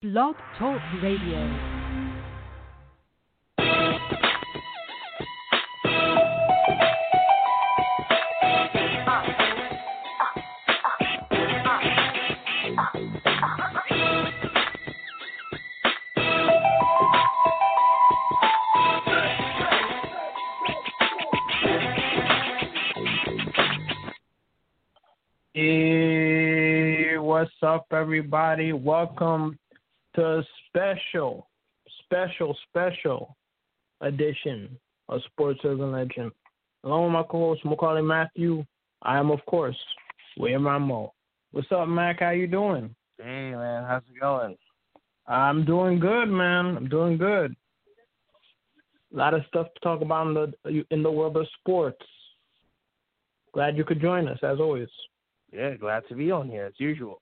Blog Talk Radio. What's up, everybody? Welcome to a special, special, special edition of Sports Urban Legend. Along with my co-host Maccorley Mathieu, I am, of course, William Rameau. What's up, Mac? How you doing? Hey man, how's it going? I'm doing good, man. I'm doing good. A lot of stuff to talk about in the in the world of sports. Glad you could join us, as always. Yeah, glad to be on here as usual.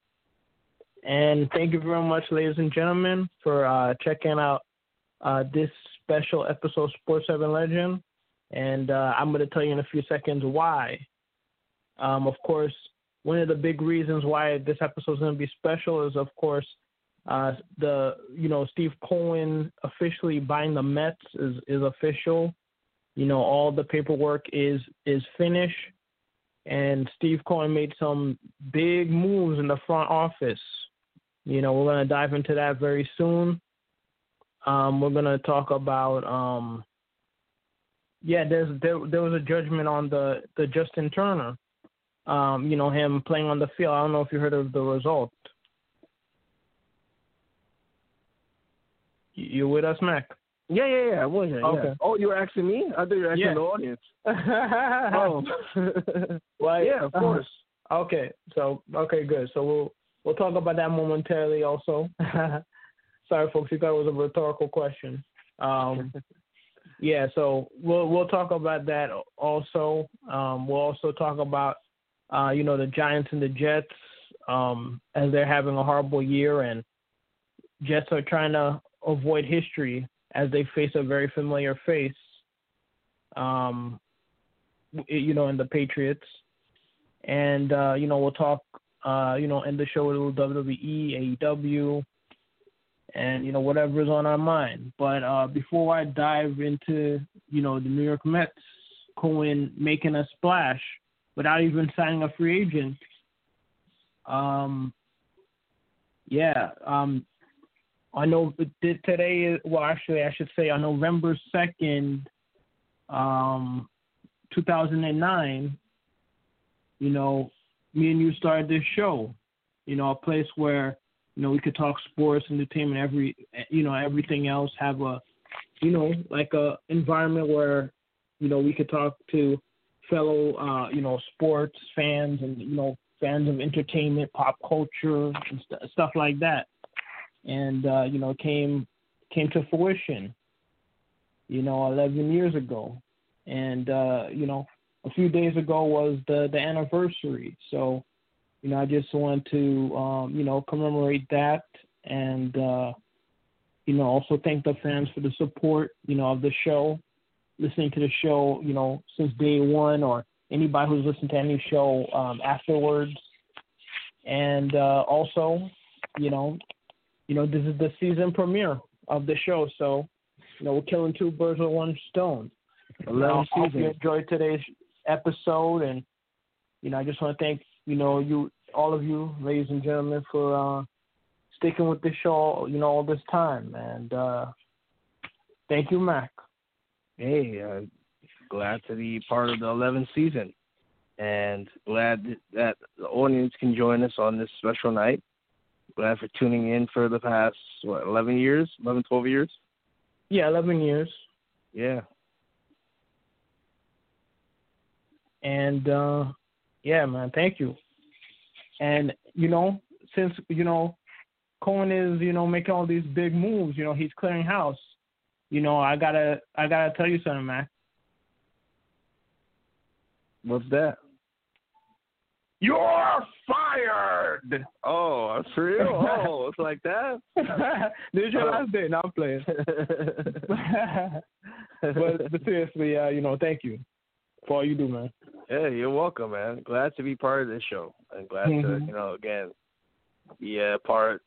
And thank you very much, ladies and gentlemen, for uh, checking out uh, this special episode of Sports Urban Legend. And uh, I'm going to tell you in a few seconds why. Um, of course, one of the big reasons why this episode is going to be special is, of course, uh, the you know Steve Cohen officially buying the Mets is is official. You know all the paperwork is is finished and Steve Cohen made some big moves in the front office. You know, we're going to dive into that very soon. Um, we're going to talk about, um, yeah, there's there there was a judgment on the the Justin Turner. Um, you know, him playing on the field. I don't know if you heard of the result. You, with us, Mac? Yeah, yeah, yeah. I was here. Okay. Yeah. Oh, you were asking me? I thought you were asking Yeah. the audience. oh, well, yeah, of course. Okay, so okay, good. So we'll we'll talk about that momentarily. Also, sorry, folks, you thought it was a rhetorical question. Um, yeah, so we'll we'll talk about that also. Um, we'll also talk about uh, you know the Giants and the Jets um, as they're having a horrible year, and Jets are trying to avoid history as they face a very familiar face. Um, you know, in the Patriots and uh, you know we'll talk uh, you know end the show with a little WWE, AEW, and you know whatever is on our mind. But uh, before I dive into you know the New York Mets, Cohen making a splash without even signing a free agent. Um, yeah, um, I know today. Well, actually, I should say on November second, um, two thousand and nine you know, me and you started this show, you know, a place where, you know, we could talk sports, entertainment, every, you know, everything else, have a, you know, like a environment where, you know, we could talk to fellow, uh, you know, sports fans and, you know, fans of entertainment, pop culture, and st- stuff like that. And, uh, you know, came, came to fruition, you know, 11 years ago. And, uh, you know, a few days ago was the the anniversary. So, you know, I just want to um, you know commemorate that and uh, you know also thank the fans for the support you know of the show, listening to the show you know since day one or anybody who's listened to any show um, afterwards. And uh, also, you know, you know this is the season premiere of the show, so you know we're killing two birds with one stone. Eleven I hope you enjoyed today's episode, and you know, I just want to thank you know you, all of you, ladies and gentlemen, for uh, sticking with the show, you know, all this time, and uh, thank you, Mac. Hey, uh, glad to be part of the 11th season, and glad that the audience can join us on this special night. Glad for tuning in for the past what 11 years, 11, 12 years. Yeah, eleven years, Yeah, and uh, yeah, man, thank you. And you know, since you know, Cohen is you know making all these big moves, you know, he's clearing house. You know, I gotta I gotta tell you something, Mac. what's that? You're fired. Oh, that's real. Oh, it's like that. this is your last day. Now I'm playing. but, but seriously, uh, you know, thank you for all you do, man. Yeah, you're welcome, man. Glad to be part of this show, and glad to, Mhm. you know, again, be a part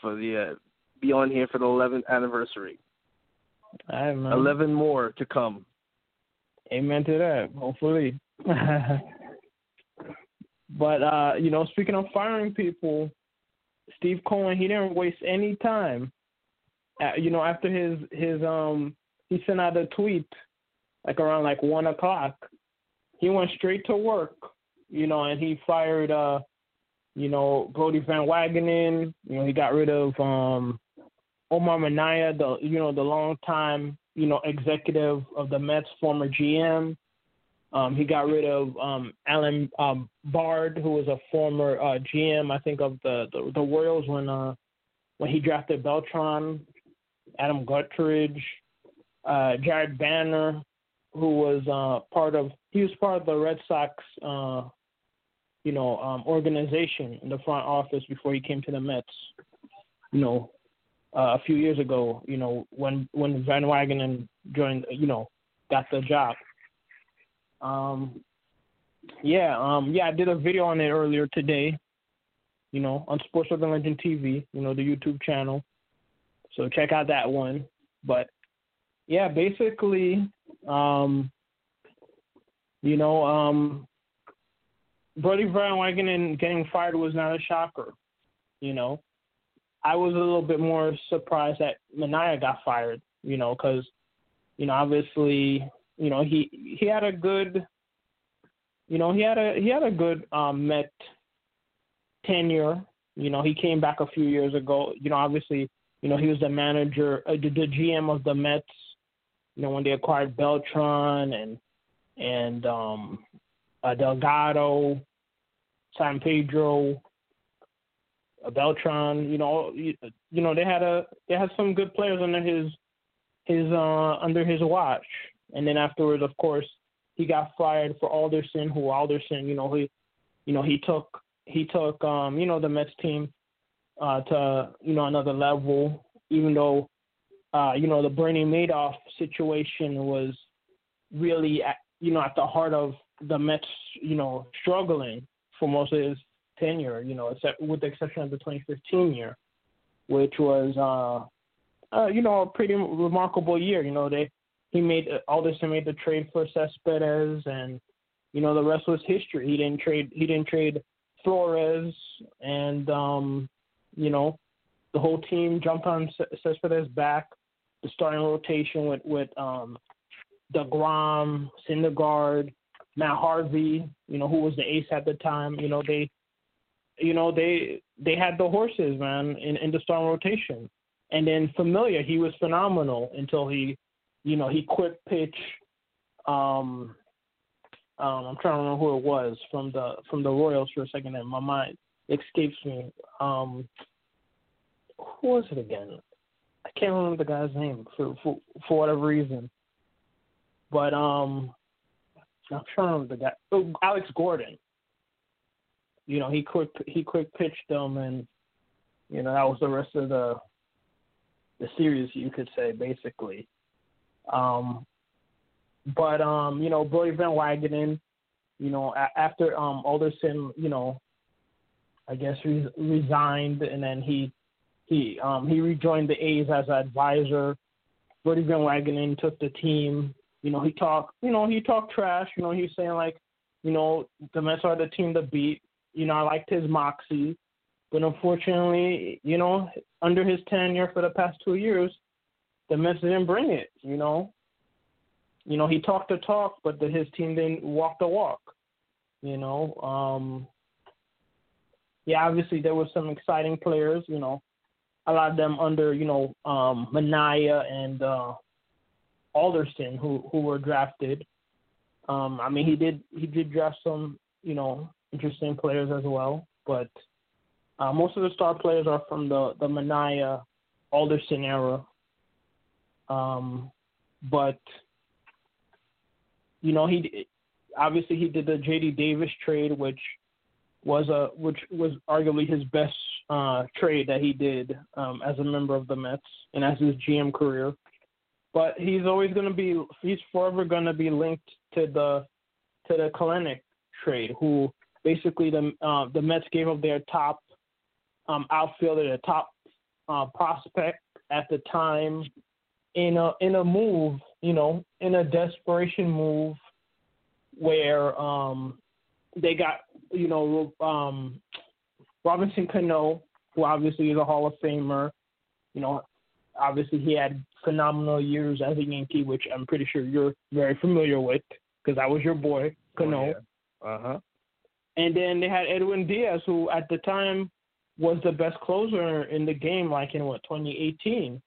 for the uh, be on here for the 11th anniversary. All right, man. 11 more to come. Amen to that. Hopefully. but uh, you know, speaking of firing people, Steve Cohen he didn't waste any time. Uh, you know, after his his um he sent out a tweet like around like one o'clock. He went straight to work, you know, and he fired uh you know, Brodie Van Wagenen, you know, he got rid of um Omar Minaya, the you know, the long time, you know, executive of the Mets, former GM. Um, he got rid of um, Allard um, Baird, who was a former uh, GM, I think, of the, the the Royals when uh, when he drafted Beltran. Adam Guttridge, uh, Jared Banner, who was uh, part of he was part of the Red Sox, uh, you know, um, organization in the front office before he came to the Mets. You know, uh, a few years ago. You know, when when Van Wagenen joined, you know, got the job. Um, yeah, um, yeah, I did a video on it earlier today. You know, on Sports Urban Legend TV. You know, the YouTube channel. So check out that one. But yeah, basically, um, you know, um, Brodie Van Wagenen getting fired was not a shocker. You know, I was a little bit more surprised that Minaya got fired. You know, because you know, obviously, you know, he he had a good, you know, he had a he had a good um, Met tenure. You know, he came back a few years ago. You know, obviously, you know, he was the manager, uh, the, the GM of the Mets. You know, when they acquired Beltran and and um, uh, Delgado, San Pedro, uh, Beltran. You know, you, you know they had a they had some good players under his his uh, under his watch. And then afterwards, of course, he got fired for Alderson. Who Alderson, you know, he you know he took he took um, you know the Mets team uh, to you know another level. Even though uh, you know the Bernie Madoff situation was really at, you know at the heart of the Mets you know struggling for most of his tenure. You know, except with the exception of the 2015 year, which was uh, uh, you know a pretty remarkable year. You know they he made Alderson made the trade for Cespedes and you know the rest was history. He didn't trade he didn't trade Flores and um you know, the whole team jumped on Cespedes' back. The starting rotation with with um, Degrom, Syndergaard, Matt Harvey, you know, who was the ace at the time. You know, they, you know, they they had the horses, man, in, in the starting rotation. And then Familia, he was phenomenal until he, you know, he quit pitch. Um, um, I'm trying to remember who it was from the from the Royals for a second, and my mind escapes me. Um, who was it again? I can't remember the guy's name for for for whatever reason. But um, I'm trying to remember the guy. Oh, Alex Gordon. You know, he quick he quick pitched them, and you know that was the rest of the the series, you could say, basically. Um, but um, you know, Brodie Van Wagenen, you know, a- after um Alderson, you know, I guess re- resigned, and then he he um, he rejoined the A's as an advisor. Brodie Van Wagenen took the team. You know, he talked. You know, he talked trash. You know, he's saying like, you know, the Mets are the team to beat. You know, I liked his moxie, but unfortunately, you know, under his tenure for the past two years, the Mets didn't bring it. You know, you know, he talked the talk, but the, his team didn't walk the walk. You know, um, yeah, obviously there were some exciting players. You know, a lot of them under you know um, Minaya and uh, Alderson who who were drafted. Um, I mean, he did he did draft some you know interesting players as well, but uh, most of the star players are from the the Minaya Alderson era. Um, but you know he obviously he did the J.D. Davis trade, which was a which was arguably his best uh, trade that he did um, as a member of the Mets and as his GM career. But he's always going to be he's forever going to be linked to the to the Kelenic trade, who basically the uh, the Mets gave up their top um, outfielder, their top uh, prospect at the time in a in a move, you know, in a desperation move where um they got, you know, um Robinson Cano, who obviously is a Hall of Famer, you know, obviously he had phenomenal years as a Yankee, which I'm pretty sure you're very familiar with because I was your boy, Cano. Oh, yeah. Uh huh. And then they had Edwin Diaz, who at the time was the best closer in the game, like in what 2018.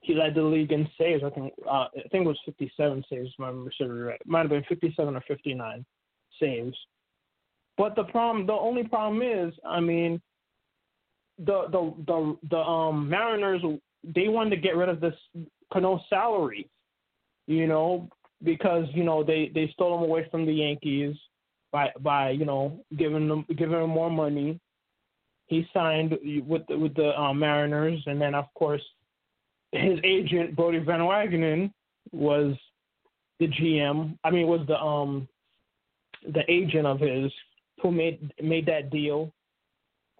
He led the league in saves. I think uh, I think it was 57 saves. If I remember right. Might have been 57 or 59 saves. But the problem, the only problem is, I mean, the the the the um Mariners they wanted to get rid of this Cano salary, you know, because you know they they stole him away from the Yankees by by you know giving them giving him more money. He signed with the, with the uh, Mariners, and then of course his agent Brodie Van Wagenen was the GM. I mean, was the um the agent of his who made made that deal.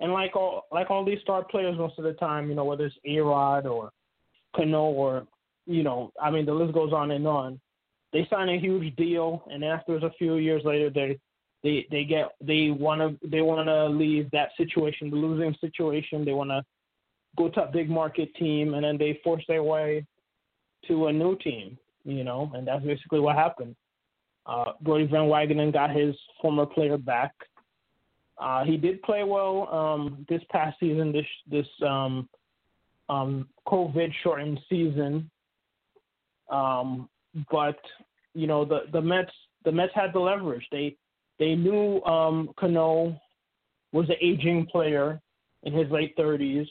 And like all like all these star players, most of the time, you know, whether it's A Rod or Cano or you know, I mean, the list goes on and on. They sign a huge deal, and after a few years later, they they they get they want to they want to leave that situation, the losing situation. They want to go to a big market team, and then they force their way to a new team. You know, and that's basically what happened. Uh, Brodie Van Wagenen got his former player back. Uh, he did play well um, this past season, this this um, um, COVID shortened season. Um, but you know the the Mets the Mets had the leverage. They they knew um, Cano was an aging player in his late thirties,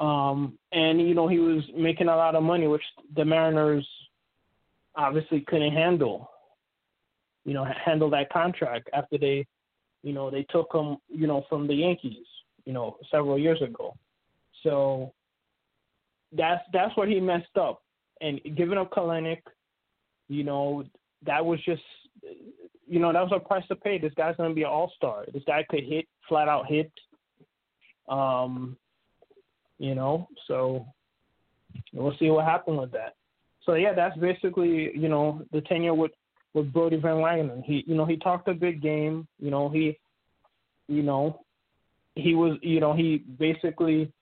um, and you know he was making a lot of money, which the Mariners obviously couldn't handle. You know, handle that contract after they, you know, they took him, you know, from the Yankees, you know, several years ago. So that's that's what he messed up. And giving up Kelenic, you know, that was just, you know, that was a price to pay. This guy's gonna be an all star. This guy could hit, flat out hit. Um, you know, so we'll see what happened with that. So yeah, that's basically you know the tenure with with Brodie Van Wagenen. He you know he talked a big game. You know he, you know, he was you know he basically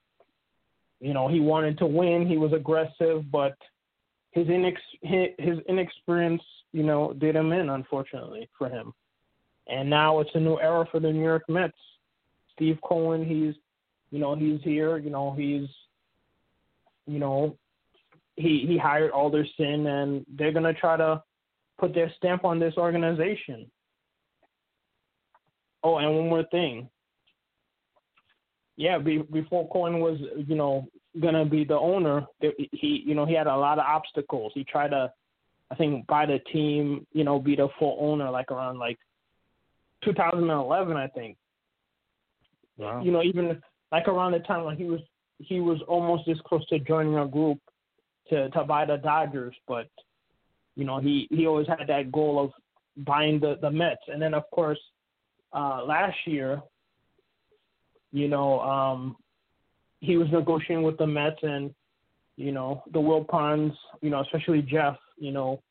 you know, he wanted to win. He was aggressive, but his inex- his inexperience, you know, did him in, unfortunately for him. And now it's a new era for the New York Mets. Steve Cohen, he's, you know, he's here. You know, he's, you know, he he hired Alderson, and they're gonna try to put their stamp on this organization. Oh, and one more thing yeah, be, before Cohen was, you know, gonna be the owner, he, you know, he had a lot of obstacles. He tried to, I think, buy the team, you know, be the full owner, like around like 2011, I think. Wow. You know, even like around the time when he was, he was almost this close to joining a group to to buy the Dodgers, but you know, he he always had that goal of buying the the Mets, and then of course, uh, last year you know, um, he was negotiating with the Mets and, you know, the Wilpons, you know, especially Jeff, you know,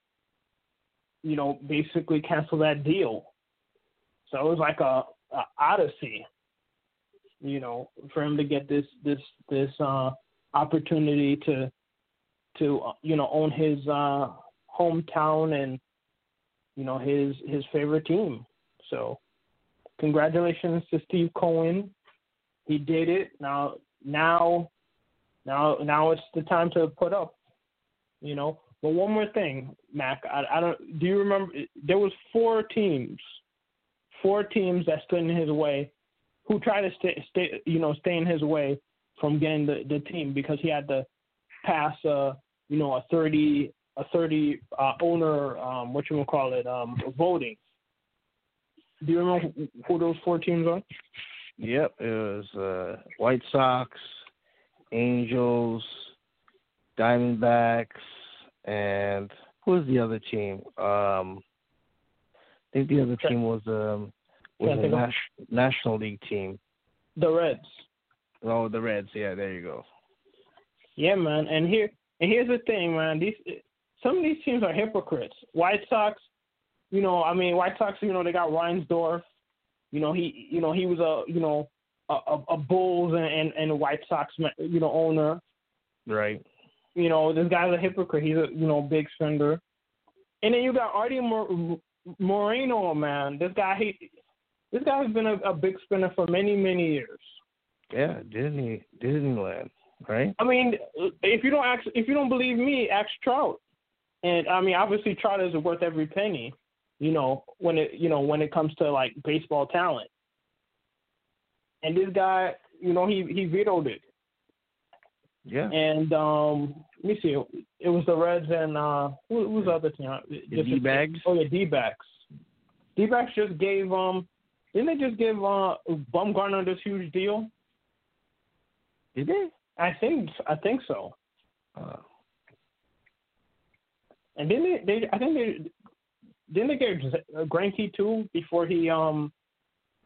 you know, basically cancel that deal. So it was like a, a odyssey, you know, for him to get this this this uh, opportunity to to uh, you know own his uh, hometown and you know his his favorite team. So congratulations to Steve Cohen he did it. Now, now, now, now it's the time to put up. You know. But one more thing, Mac. I, I don't. Do you remember? There was four teams, four teams that stood in his way, who tried to stay, stay you know, stay in his way from getting the the team because he had to pass, uh, you know, a thirty a thirty uh, owner, um, what you gonna call it, um, voting. Do you remember who those four teams are? Yep, it was uh, White Sox, Angels, Diamondbacks, and who was the other team? Um, I think the other team was um was a nas- National League team. The Reds. Oh, the Reds. Yeah, there you go. Yeah, man. And here and here's the thing, man. These some of these teams are hypocrites. White Sox, you know, I mean, White Sox, you know, they got Reinsdorf. You know, he, you know, he was a, you know, a, a, a Bulls and, and and White Sox, you know, owner. Right. You know, this guy's a hypocrite. He's a, you know, big spender. And then you got Arte Moreno, man. This guy, he, this guy has been a, a big spender for many, many years. Yeah, Disney, Disneyland, right? I mean, if you don't ask, if you don't believe me, ask Trout. And I mean, obviously, Trout is worth every penny. You know, when it, you know, when it comes to like baseball talent. And this guy, you know, he he vetoed it. Yeah. And um, let me see. It was the Reds and uh, who, who's the other team? The D bags. Oh yeah, D backs. D backs just gave um, didn't they just give uh Bumgarner this huge deal? Did they? I think I think so. Uh, and didn't they, they? I think they didn't they get Greinke too before he um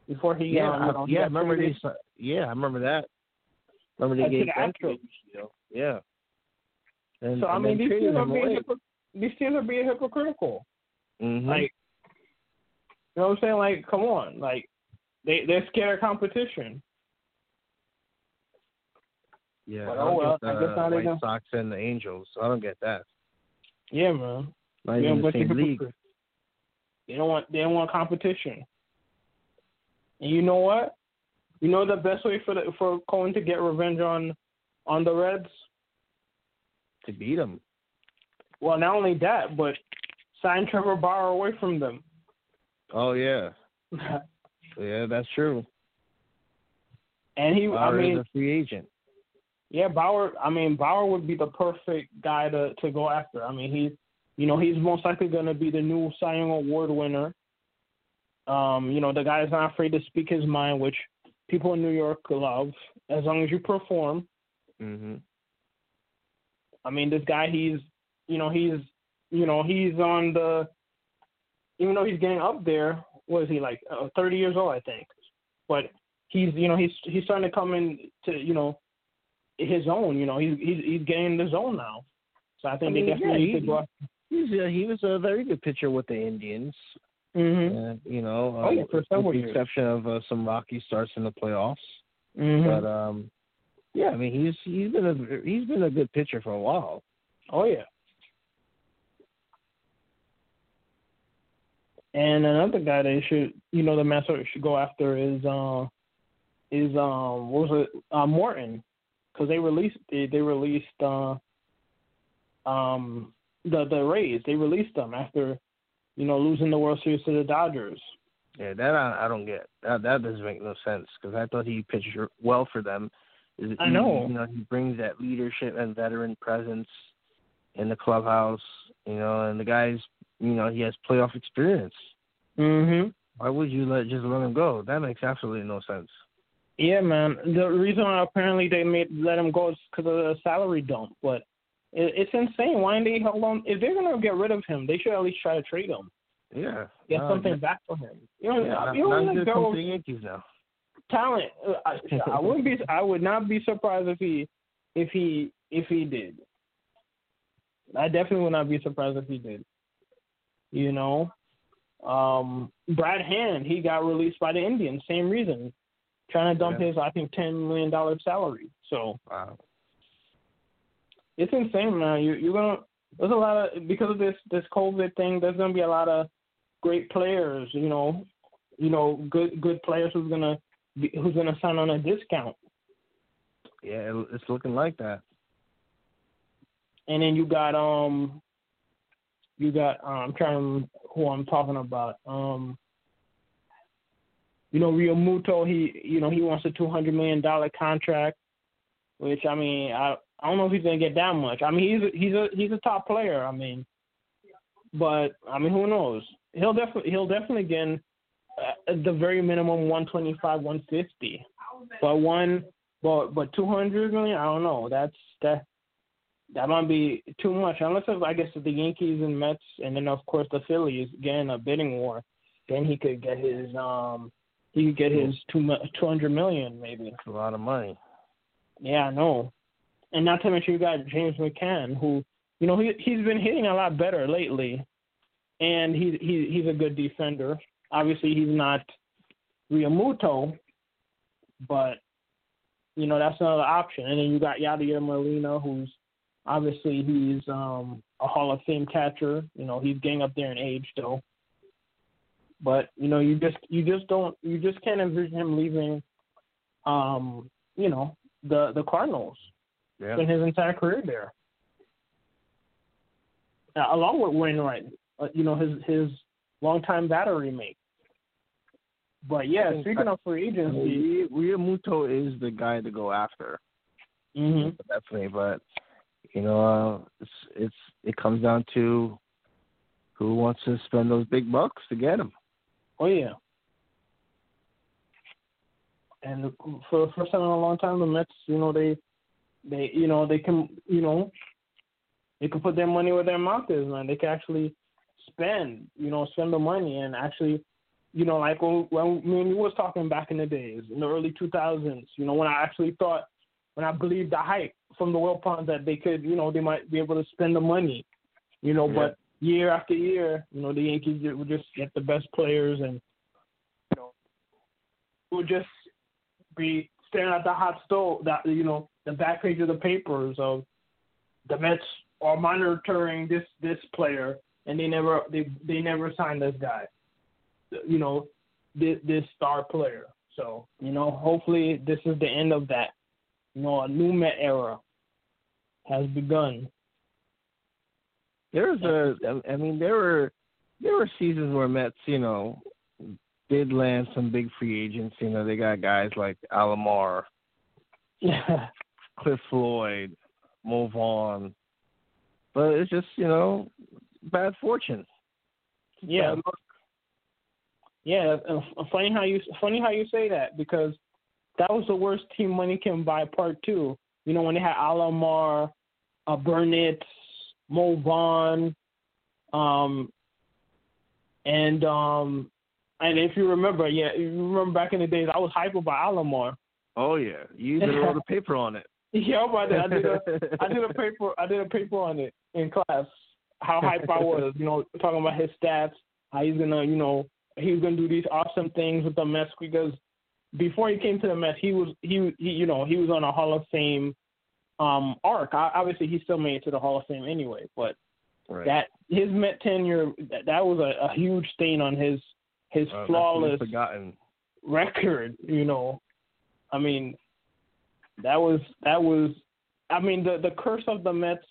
before he yeah um, I, yeah I remember they yeah I remember that. Remember they gave Greinke yeah. And, so I mean these teams are being hypocr- these teams are being hypocritical. Mm-hmm. like you know what I'm saying? Like come on. Like they they're scared of competition. Yeah but, I oh don't well get I the guess not White. Sox and the Angels. I don't get that yeah man not even the same league They don't want they don't want competition. And you know what? You know the best way for the, for Cohen to get revenge on on the Reds? to beat them Well, not only that, but sign Trevor Bauer away from them. oh yeah yeah that's true and he, Bauer I mean, is a free agent yeah, Bauer. I mean, Bauer would be the perfect guy to to go after. I mean, he's you know he's most likely going to be the new Cy Young Award winner. Um, you know, the guy is not afraid to speak his mind, which people in New York love, as long as you perform. mhm I mean, this guy, he's, you know, he's, you know, he's on the, even though he's getting up there, Was he like, uh, 30 years old, I think, but he's, you know, he's he's starting to come in to, you know, his own. You know, he's he's he's in the zone now. So I think I mean, they definitely yeah, he- go. he's a, he was a very good pitcher with the Indians Mm-hmm. uh, you know Oh, yeah, uh, for with the years. exception of uh, some rocky starts in the playoffs hmm But um, yeah, I mean he's he's been a he's been a good pitcher for a while. Oh yeah. And another guy they should, you know, the Mets should go after is uh, is um, what was it, uh, Morton, because they released they, they released uh, um, the the Rays. They released them after, you know, losing the World Series to the Dodgers. Yeah, that I, I don't get. That that doesn't make no sense because I thought he pitched well for them. Is it- I know. You know, he brings that leadership and veteran presence in the clubhouse. You know, and the guys, you know, he has playoff experience. Mhm. Why would you let just let him go? That makes absolutely no sense. Yeah, man. The reason why apparently they made let him go is because of the salary dump. But it, it's insane. Why didn't they hold on? If they're gonna get rid of him, they should at least try to trade him. Yeah, Get No, something yeah, back for him. You know, Yeah, you know, now he's gonna come Gerald to the Yankees now. talent. uh, I, I wouldn't be. I would not be surprised if he, if he, if he did. I definitely would not be surprised if he did. You know, um, Brad Hand, he got released by the Indians. Same reason, trying to dump Yeah. his, I think, ten million dollar salary. So Wow. it's insane, man. You you're gonna there's a lot of because of this this COVID thing. There's gonna be a lot of great players. You know, you know, good good players who's gonna be, who's gonna sign on a discount. Yeah, it's looking like that. And then you got um, you got um, I'm trying to who I'm talking about. Um, you know, Realmuto. He you know he wants a two hundred million dollar contract, which I mean I I don't know if he's gonna get that much. I mean he's a, he's a he's a top player. I mean, but I mean who knows? He'll definitely he'll definitely get uh, the very minimum one twenty five one fifty, but one but but two hundred million I don't know. That's that that might be too much unless if I guess if the Yankees and Mets and then of course the Phillies get in a bidding war, then he could get his um he could get his two two hundred million maybe. It's a lot of money. Yeah, I know. and not to mention you got James McCann, who you know he he's been hitting a lot better lately, and he he he's a good defender. Obviously, he's not Realmuto, but you know that's another option. And then you got Yadier Molina, who's obviously he's um, a Hall of Fame catcher. You know he's getting up there in age still, but you know you just you just don't you just can't envision him leaving. Um, you know the the Cardinals Yeah. in his entire career there, uh, along with Wainwright. Uh, you know his his longtime battery mate. But yeah, speaking I- of free agency, Realmuto is the guy to go after. hmm definitely. But you know, uh, it's it's it comes down to who wants to spend those big bucks to get him. Oh yeah. And for the first time in a long time, the Mets, you know, they, they, you know, they can, you know, they can put their money where their mouth is, man. They can actually spend, you know, spend the money and actually, you know, like when, when me and you was talking back in the days, in the early 2000s, you know, when I actually thought, when I believed the hype from the Wilpons that they could, you know, they might be able to spend the money, you know, Yeah. but year after year, you know, the Yankees would just get the best players and, you know, would just be staring at the hot stove, that you know, the back page of the papers of the Mets are monitoring this this player, and they never they they never signed this guy, you know, this this star player. So you know, hopefully this is the end of that. You know, a new Met era has begun. There's a, I mean, there were there were seasons where Mets, you know, did land some big free agents. You know, they got guys like Alomar, yeah, Cliff Floyd, Mo Vaughn, but it's just you know bad fortune. yeah. Bad. Yeah, funny how you funny how you say that because that was the worst team money can buy part two. You know when they had Alomar, uh, Burnitz, Mo Vaughn, um, and um, and if you remember, yeah, you remember back in the days, I was hype about Alomar. Oh yeah, you even wrote a paper on it. Yeah, I did. I did a I did a paper. I did a paper on it in class. How hype I was, you know, talking about his stats, how he's gonna, you know, he was gonna do these awesome things with the Mets because before he came to the Mets, he was he, he you know he was on a Hall of Fame um arc. I, obviously, he still made it to the Hall of Fame anyway, but Right. that his Met tenure that, that was a, a huge stain on his his Uh, flawless forgotten. record, you know. I mean, that was that was I mean the the curse of the Mets,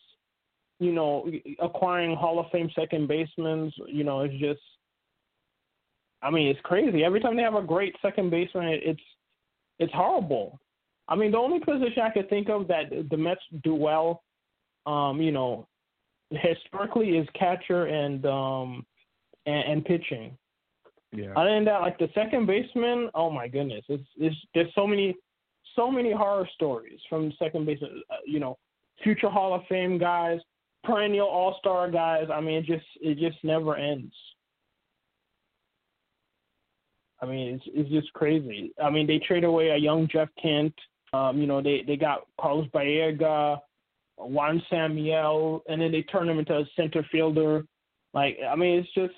you know, acquiring Hall of Fame second basemen, you know, it's just I mean, it's crazy. Every time they have a great second baseman, it's it's horrible. I mean, the only position I could think of that the Mets do well, um, you know, historically is catcher and um and, and pitching. Yeah. Other than that, like the second baseman, oh my goodness, it's it's there's so many so many horror stories from second baseman. Uh, you know, future Hall of Fame guys, perennial All Star guys. I mean, it just it just never ends. I mean, it's it's just crazy. I mean, they trade away a young Jeff Kent. Um, you know, they they got Carlos Baerga, Juan Samuel, and then they turn him into a center fielder. Like, I mean, it's just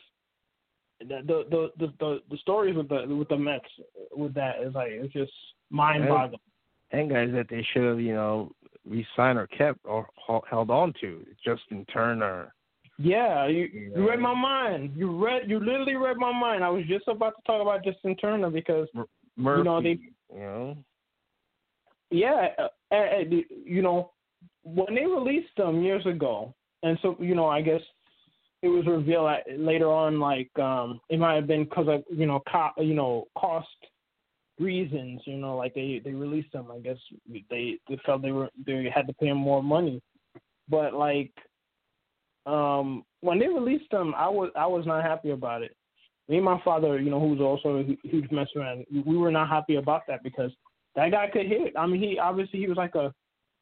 the the the the, the, stories with the with the Mets with that is like it's just mind boggling. and guys that they should have, you know, re-signed or kept or held on to. Justin Turner. Yeah, you You you read my mind. You read you literally read my mind. I was just about to talk about Justin Turner because Murphy, You know, they- you know, yeah, uh, uh, uh, you know when they released them years ago, and so you know I guess it was revealed later on like um it might have been because of you know co- you know cost reasons you know like they they released them I guess they they felt they were they had to pay him more money, but like um when they released them I was I was not happy about it. Me and my father, you know, who's also a huge Mets fan, we were not happy about that because that guy could hit. I mean, he obviously he was like a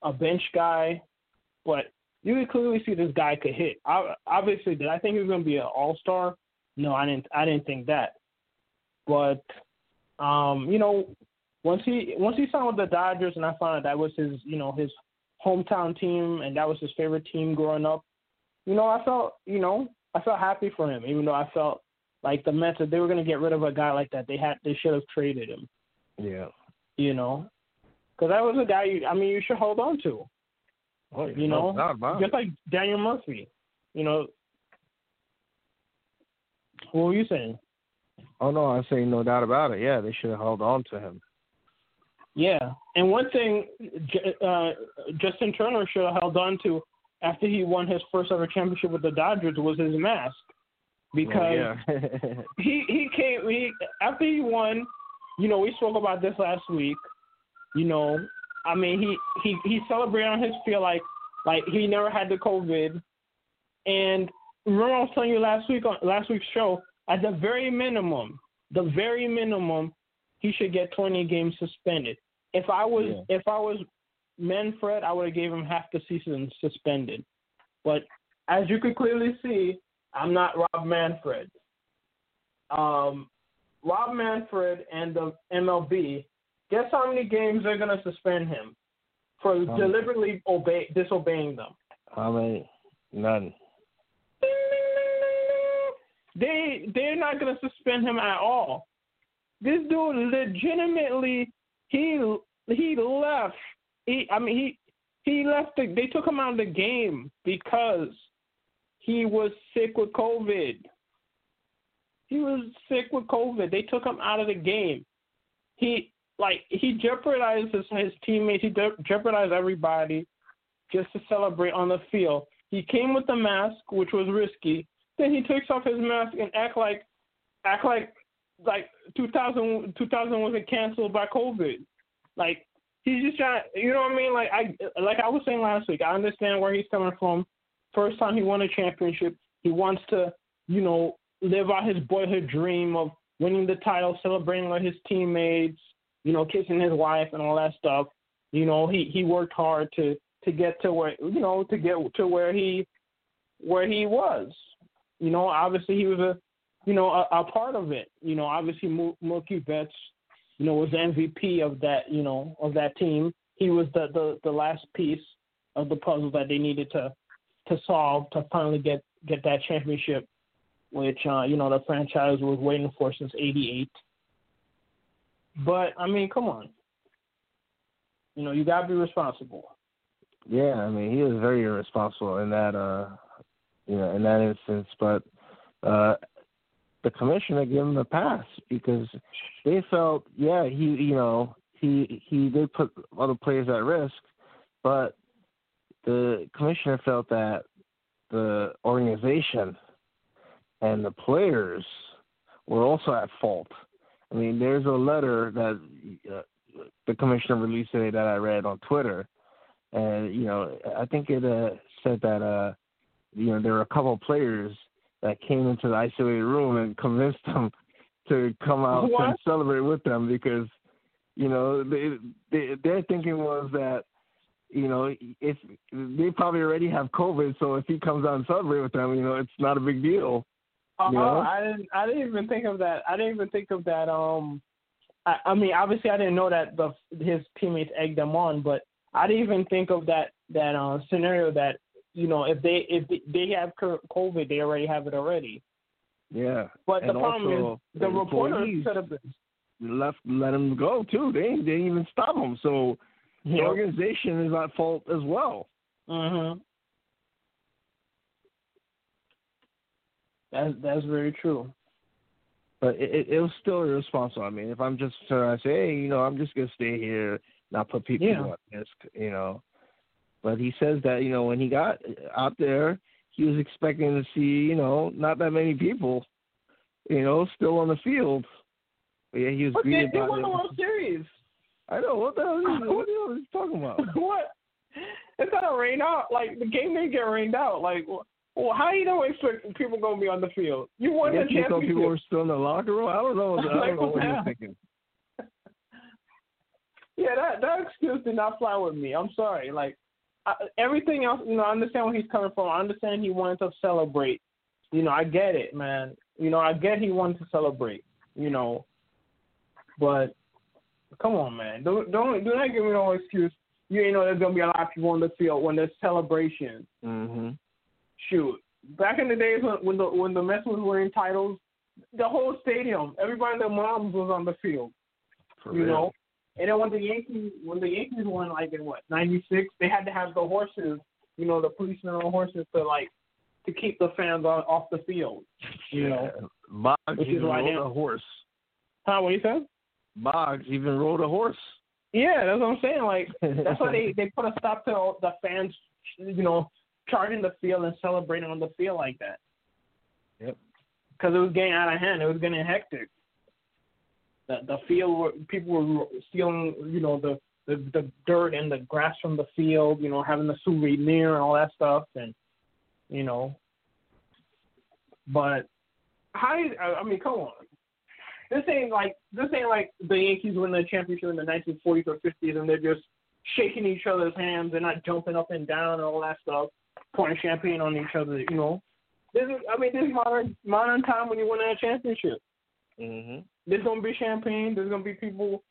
a bench guy, but you could clearly see this guy could hit. I, obviously, did I think he was going to be an all star? No, I didn't. I didn't think that. But um, you know, once he once he signed with the Dodgers, and I found out that was his you know his hometown team, and that was his favorite team growing up. You know, I felt, you know, I felt happy for him, even though I felt like the Mets, if they were going to get rid of a guy like that, they had they should have traded him. Yeah. You know, because that was a guy. You, I mean, you should hold on to. Oh, you know, just like Daniel Murphy. You know, what were you saying? Oh no, I'm saying no doubt about it. Yeah, they should have held on to him. Yeah, and one thing uh, Justin Turner should have held on to after he won his first ever championship with the Dodgers was his mask because oh, yeah. he he came he after he won. You know, we spoke about this last week. You know, I mean, he he he celebrated on his field like like he never had the COVID. And remember, I was telling you last week on last week's show, at the very minimum, the very minimum, he should get 20 games suspended. If I was yeah. if I was Manfred, I would have gave him half the season suspended. But as you could clearly see, I'm not Rob Manfred. Um, Rob Manfred and the MLB, guess how many games they're going to suspend him for um, deliberately obey, disobeying them? How many? None. They they're not going to suspend him at all. This dude legitimately he he left. He I mean he he left. The, they took him out of the game because he was sick with COVID. He was sick with COVID. They took him out of the game. He like he jeopardized his, his teammates. He de- jeopardized everybody just to celebrate on the field. He came with the mask, which was risky. Then he takes off his mask and act like act like like 2000 2000 wasn't canceled by COVID. Like he's just trying. You know what I mean? Like I like I was saying last week. I understand where he's coming from. First time he won a championship, he wants to, you know, live out his boyhood dream of winning the title, celebrating with his teammates, you know, kissing his wife and all that stuff. You know, he he worked hard to to get to where you know to get to where he where he was. You know, obviously he was a you know a, a part of it. You know, obviously Mookie Betts, you know, was the MVP of that you know of that team. He was the the the last piece of the puzzle that they needed to to solve to finally get get that championship, which uh, you know the franchise was waiting for since '88. But I mean, come on, you know you gotta be responsible. Yeah, I mean he was very irresponsible in that uh you know in that instance, but uh the commissioner gave him a pass because they felt yeah he you know he he did put other players at risk, but the commissioner felt that the organization and the players were also at fault. I mean, there's a letter that uh, the commissioner released today that I read on Twitter, and you know, I think it uh, said that uh, you know there were a couple of players that came into the isolated room and convinced them to come out what? and celebrate with them because you know they, they their thinking was that you know, if they probably already have COVID, so if he comes out and celebrate with them, you know, it's not a big deal. Oh, you know? I didn't. I didn't even think of that. I didn't even think of that. Um, I, I mean, obviously, I didn't know that the his teammates egged them on, but I didn't even think of that that uh, scenario that you know if they if they have COVID, they already have it already. Yeah. But and the problem is the reporters could have been left let him go too. They they didn't even stop him. So the organization is at fault as well. Mhm. That's that's very true. But it, it, it was still irresponsible. I mean, if I'm just trying to say, hey, you know, I'm just gonna stay here, not put people yeah. at risk, you know. But he says that you know when he got out there, he was expecting to see you know not that many people, you know, still on the field. But yeah, he was but greeted they, they won the World Series. I know what the hell is, what the hell is he talking about? what? It's gonna rain out. Like the game didn't get rained out. Like, well, how you don't expect people gonna be on the field? You won the championship. thought people were still in the locker room. I don't know. I don't like, know what you're thinking. yeah, that that excuse did not fly with me. I'm sorry. Like I, everything else, you know, I understand where he's coming from. I understand he wanted to celebrate. You know, I get it, man. You know, I get he wanted to celebrate. You know, but Come on, man. Don't don't do not give me no excuse you ain't know there's gonna be a lot of people on the field when there's celebration. Mhm. Shoot, back in the days when, when the when the Mets was winning titles, the whole stadium, everybody their moms was on the field. For you real. know. And then when the Yankees when the Yankees won like in what ninety six, they had to have the horses, you know, the policemen on horses to like to keep the fans on off the field. You know, Yeah. Boggs Which is even rode now- a horse. huh? What you said? Boggs even rode a horse. Yeah, that's what I'm saying. Like that's why they they put a stop to all the fans, you know, charging the field and celebrating on the field like that. Yep. Because it was getting out of hand. It was getting hectic. The the field, were, people were stealing, you know, the, the the dirt and the grass from the field. You know, having the souvenir and all that stuff, and you know. But how? I mean, come on. This ain't like this ain't like the Yankees win the championship in the 1940s or 50s, and they're just shaking each other's hands. They're not jumping up and down and all that stuff, pouring champagne on each other. You know, this is I mean this is modern modern time when you win a championship. Mhm. There's gonna be champagne. There's gonna be people,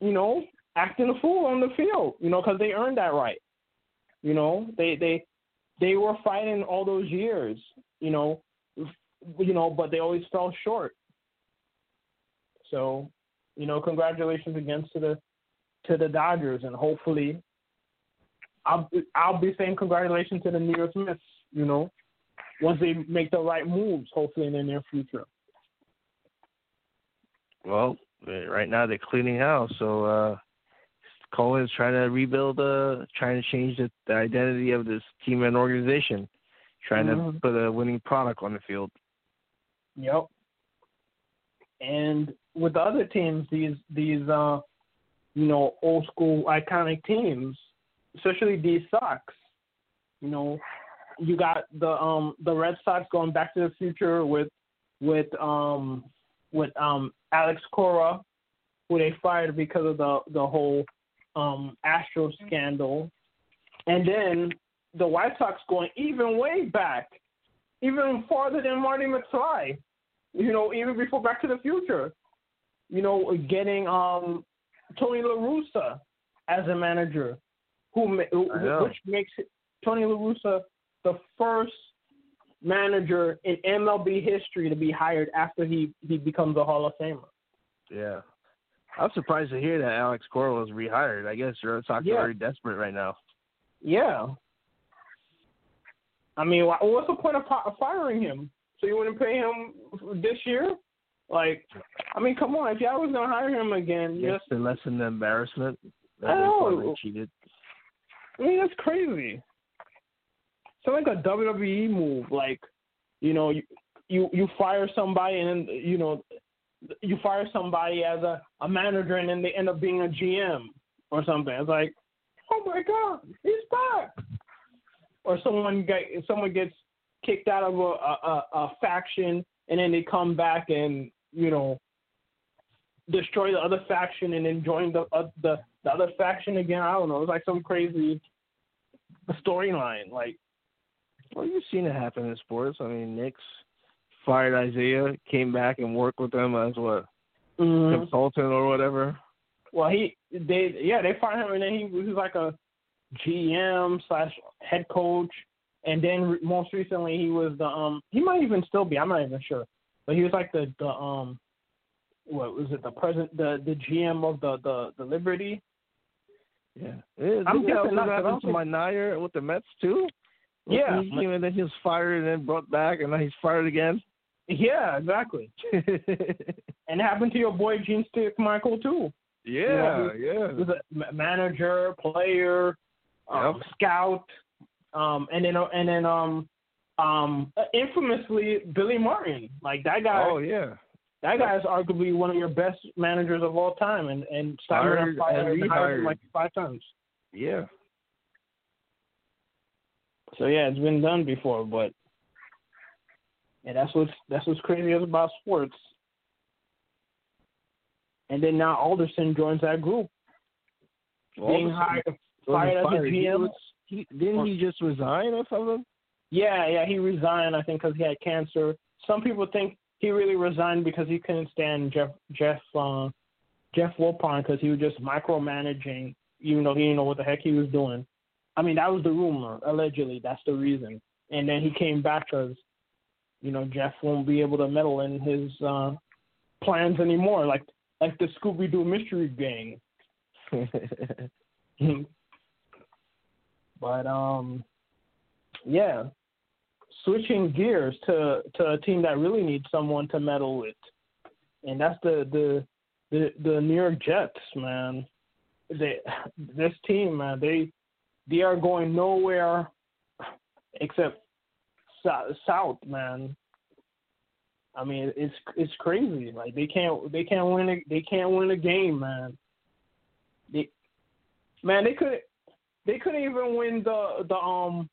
you know, acting a fool on the field. You know, because they earned that right. You know, they they they were fighting all those years. You know, you know, but they always fell short. So, you know, congratulations again to the to the Dodgers, and hopefully, I'll I'll be saying congratulations to the New York Mets. You know, once they make the right moves, hopefully in the near future. Well, right now they're cleaning house, so uh Cohen's trying to rebuild uh trying to change the, the identity of this team and organization. Trying to Mhm. put a winning product on the field. Yep. And with the other teams, these these uh, you know, old school iconic teams, especially these Sox, you know, you got the um the Red Sox going back to the future with with um with um Alex Cora, who they fired because of the the whole um Astro scandal, and then the White Sox going even way back, even farther than Marty McFly you know, even before Back to the Future, you know, getting um Tony La Russa as a manager, who, who which makes it, Tony La Russa the first manager in MLB history to be hired after he he becomes a Hall of Famer. Yeah. I'm surprised to hear that Alex Cora was rehired. I guess the Red Sox Yeah. are very desperate right now. Yeah. I mean, what's the point of firing him? So you wouldn't pay him this year? Like, I mean, come on. If y'all was gonna hire him again, Just just to lessen the embarrassment I know. cheated. I mean, that's crazy. So like a WWE move, like, you know, you you, you fire somebody and then you know, you fire somebody as a, a manager and then they end up being a GM or something. It's like, oh my god, he's back. Or someone get someone gets kicked out of a, a, a, a faction and then they come back and you know destroy the other faction and then join the uh, the the other faction again. I don't know. It's like some crazy storyline. Like, Well, you've seen it happen in sports. I mean, Knicks fired Isiah, came back and worked with them as what mhm. consultant or whatever. well, he they yeah they fired him and then he, he was like a GM slash head coach, and then most recently he was the um he might even still be I'm not even sure, but he was like the the um what was it the president the the GM of the the the Liberty. Yeah, yeah I'm that guessing also not, 'cause I happen don't to my Nair with the Mets too? Yeah. He came and then he was fired and then brought back and now he's fired again. Yeah, exactly. And it happened to your boy Gene Stick Michael too. yeah, he yeah. was a manager, player, um, Yep. scout, um, and then and then um, um, infamously Billy Martin. Like that guy, Oh yeah. That guy is arguably one of your best managers of all time, and and Hired fired hired him like five times. Yeah. So yeah, it's been done before, but and that's what's that's what's crazy about sports. And then now Alderson joins that group, being hired, fired as a fired. GM. he- didn't he just resign or something? Yeah, yeah, he resigned. I think because he had cancer. Some people think he really resigned because he couldn't stand Jeff Jeff uh, Jeff Wilpon because he was just micromanaging even though he didn't know what the heck he was doing. I mean, that was the rumor. Allegedly, that's the reason. And then he came back because, you know, Jeff won't be able to meddle in his uh, plans anymore, like like the Scooby Doo mystery gang. but um, yeah, switching gears to to a team that really needs someone to meddle with, and that's the the the, the New York Jets, man. They this team, man, they they are going nowhere except south, man. I mean, it's it's crazy. Like they can't they can't win a, they can't win a game, man. They, man, they could they couldn't even win the the um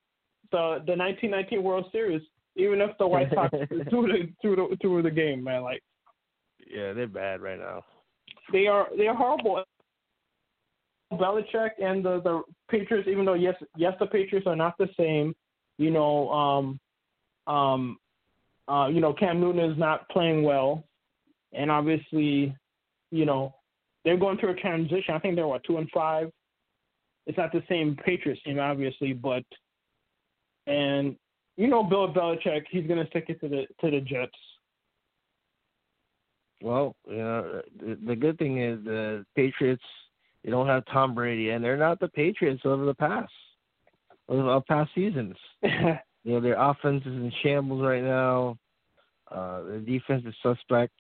the the 1919 World Series, even if the White Sox threw the threw the threw the game, man. Like, yeah, they're bad right now. They are they are horrible. Belichick and the the Patriots, even though yes yes the Patriots are not the same, you know, um, um, uh, you know Cam Newton is not playing well, and obviously, you know, they're going through a transition. I think they're what two and five. It's not the same Patriots team, obviously, but and you know Bill Belichick, he's going to stick it to the to the Jets. Well, you know, the, the good thing is the Patriots they don't have Tom Brady, and they're not the Patriots of the past of past seasons. you know, their offense is in shambles right now. Uh, their defense is suspect.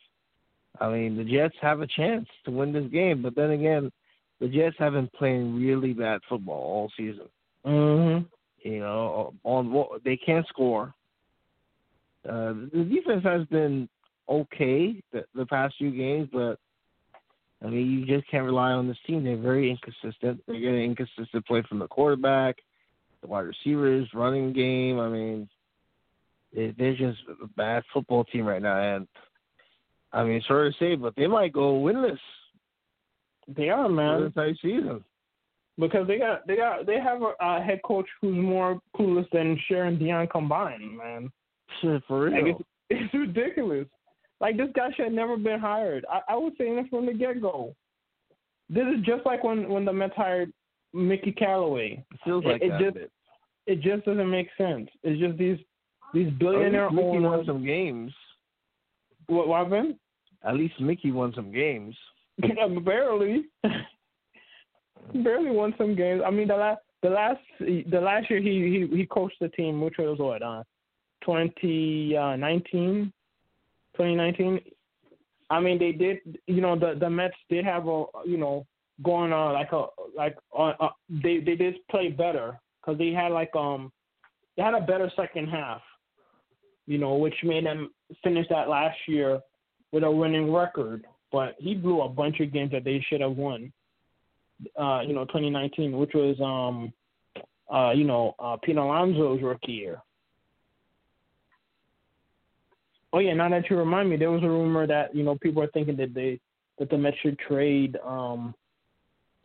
I mean, the Jets have a chance to win this game, but then again, the Jets have been playing really bad football all season. Mm-hmm. You know, on what they can't score. Uh, the defense has been okay the, the past few games, but I mean, you just can't rely on this team. They're very inconsistent. They're getting inconsistent play from the quarterback, the wide receivers, running game. I mean, they're just a bad football team right now, and I mean, sorry to say, but they might go winless. They are, man. For the entire season. Because they got they got they have a, a head coach who's more clueless than Cher and Dionne combined, man. Shit, for real. Like it's, it's ridiculous. Like this guy should have never been hired. I, I was saying this from the get go. This is just like when when the Mets hired Mickey Callaway. It feels like it, that. It just, it just doesn't make sense. It's just these these billionaire Mickey owners. won some games. What, what happened? At least Mickey won some games. barely, barely won some games. I mean, the last the last the last year he he he coached the team, which was what uh, 2019, 2019. I mean, they did. You know, the the Mets did have a you know going on like a like on uh, they they did play better because they had like um they had a better second half. You know, which made them finish that last year with a winning record but he blew a bunch of games that they should have won. Uh, you know, 2019, which was um, uh, you know, uh, Pete Alonso's rookie year. Oh yeah, now that you remind me, there was a rumor that you know people are thinking that they that the Mets should trade um,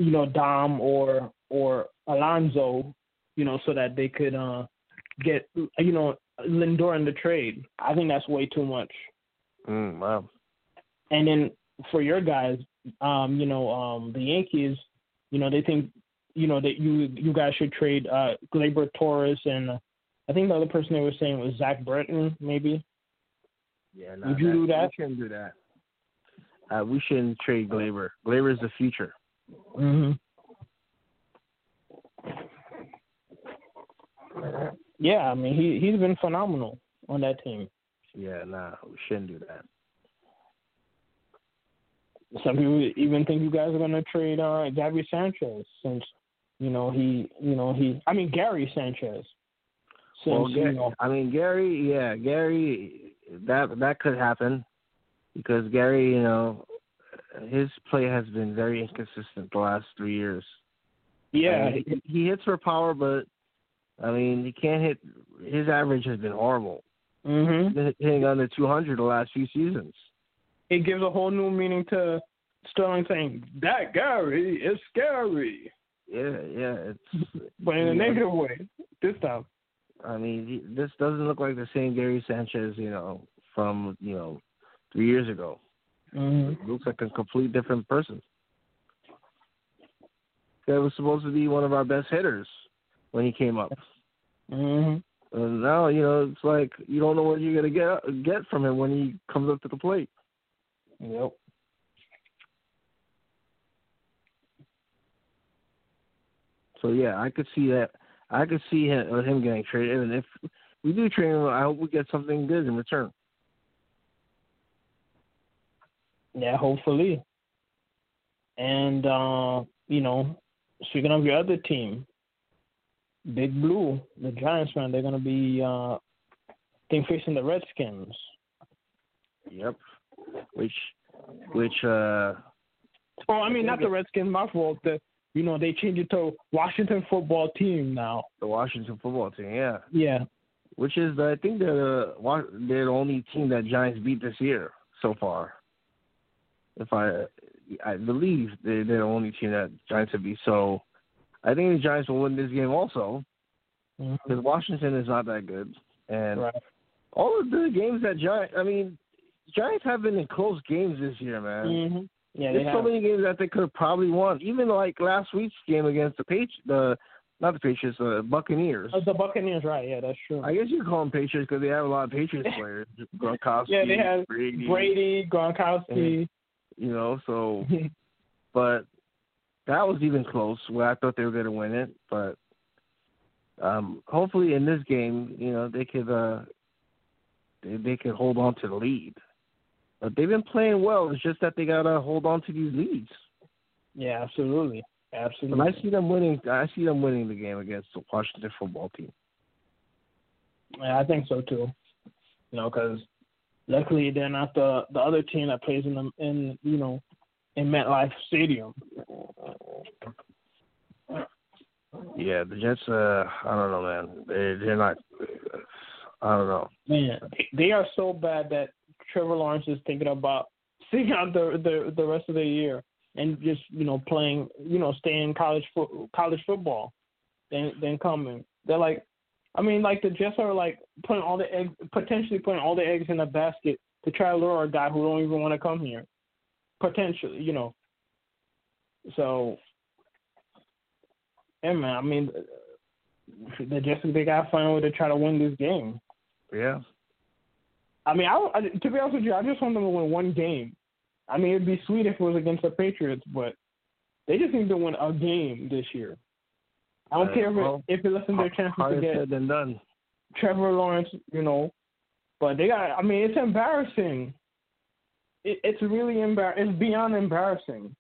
you know, Dom or or Alonso, you know, so that they could uh get you know Lindor in the trade. I think that's way too much. Mm, wow. And then for your guys, um, you know, um, the Yankees, you know, they think, you know, that you you guys should trade uh, Gleyber Torres and uh, I think the other person they were saying was Zach Britton, maybe. Yeah, no, would you that, do that? We shouldn't do that. Uh, we shouldn't trade Gleyber. Gleyber is the future. Mhm. Yeah, I mean he he's been phenomenal on that team. Yeah, nah, we shouldn't do that. Some people even think you guys are going to trade uh, Gabby Sanchez since you know he you know he I mean Gary Sanchez. Since, well, Gary, you know, I mean Gary, yeah, Gary, that that could happen because Gary, you know, his play has been very inconsistent the last three years. yeah, I mean, he, he hits for power, but I mean he can't hit. His average has been horrible. mhm. He's been hitting under 200 the last few seasons. It gives a whole new meaning to Sterling saying that Gary is scary, Yeah, yeah, it's. but in a negative way this time. I mean, this doesn't look like the same Gary Sanchez, you know, from you know three years ago. Mm-hmm. He looks like a complete different person. that was supposed to be one of our best hitters when he came up. Mhm. And now, you know, it's like you don't know what you're gonna get get from him when he comes up to the plate. Yep. So yeah, I could see that. I could see him, uh, him getting traded, and if we do trade him, I hope we get something good in return. Yeah, hopefully. And uh, you know, speaking of your other team, Big Blue, the Giants man, they're gonna be uh I think facing the Redskins. Yep. Which, which, uh, Oh, I mean not the Redskins, my fault. The you know, they changed it to Washington football team now. the Washington football team, yeah. Yeah. Which is, I think they're the they're the only team that Giants beat this year so far. If I, I believe they're, they're the only team that Giants have beat. So, I think the Giants will win this game also because Washington is not that good, and Right. all of the games that Giants, I mean, Giants have been in close games this year, man. Mhm. Yeah, There's so have. many games that they could have probably won. Even like last week's game against the Patri- the not the Patriots, the Buccaneers. Oh, the Buccaneers, right? Yeah, that's true. I guess you call them Patriots because they have a lot of Patriots players. Gronkowski, yeah, they have Brady, Brady, Gronkowski. you know. So, but that was even close. Where I thought they were going to win it, but um, hopefully in this game, you know, they could uh, they, they could hold on to the lead. But they've been playing well. It's just that they gotta hold on to these leads. yeah, absolutely, absolutely. I see them winning. I see them winning the game against the Washington football team. Yeah, I think so too. You know, because luckily they're not the the other team that plays in the in you know in MetLife Stadium. Yeah, the Jets. Uh, I don't know, man. They they're not. I don't know. Man, they are so bad that Trevor Lawrence is thinking about sitting out the the the rest of the year and just you know playing you know staying college fo- college football, then then coming. They're like, I mean, like the Jets are like putting all the eggs, potentially putting all the eggs in a basket to try to lure a guy who don't even want to come here, potentially, you know. So, yeah, man. I mean, the Jets they got to find a way to try to win this game. Yeah. I mean, I, I to be honest with you, I just want them to win one game. I mean, it'd be sweet if it was against the Patriots, but they just need to win a game this year. I don't Uh, care if well, it, if it lessens their chances to get said than done. Trevor Lawrence, you know. But they got. I mean, it's embarrassing. It, it's really embar. It's beyond embarrassing.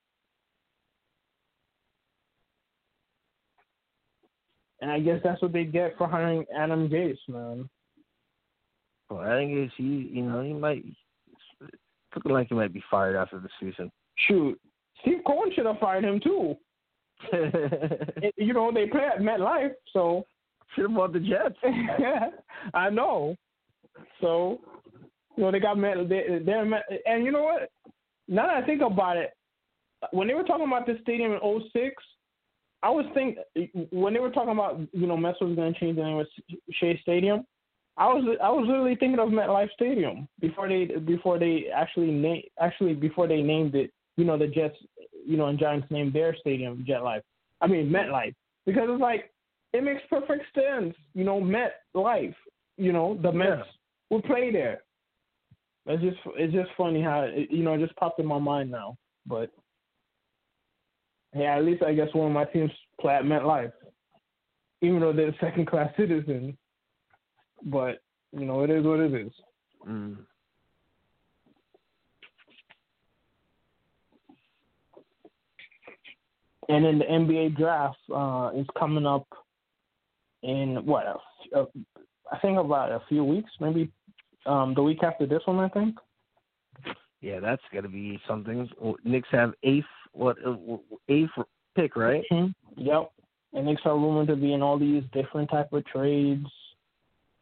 And I guess that's what they get for hiring Adam Gase, man. Well, I think he. You know, he might. Looking like he might be fired after the season. Shoot, Steve Cohen should have fired him too. You know, they play at MetLife, so Should have bought the Jets. I know. So, you know, they got Met. They, they're Met, and you know what? Now that I think about it, when they were talking about the stadium in '06, I was think when they were talking about you know Mets was going to change the name of Shea Stadium. I was I was literally thinking of MetLife Stadium before they before they actually name actually before they named it. You know the Jets, you know, and Giants named their stadium JetLife. I mean MetLife because it's like it makes perfect sense. You know, MetLife. You know the Mets Yeah. will play there. It's just it's just funny how it, you know it just popped in my mind now. But yeah, at least I guess one of my teams play at MetLife, even though they're second class citizens. But you know it is what it is. Mm. And then the NBA draft uh, is coming up in what a, a- I think about a few weeks, maybe um, the week after this one. I think. Yeah, that's gonna be something. Knicks have eighth. What uh, eighth pick, right? Mhm. Yep. And Knicks are rumored to be in all these different type of trades.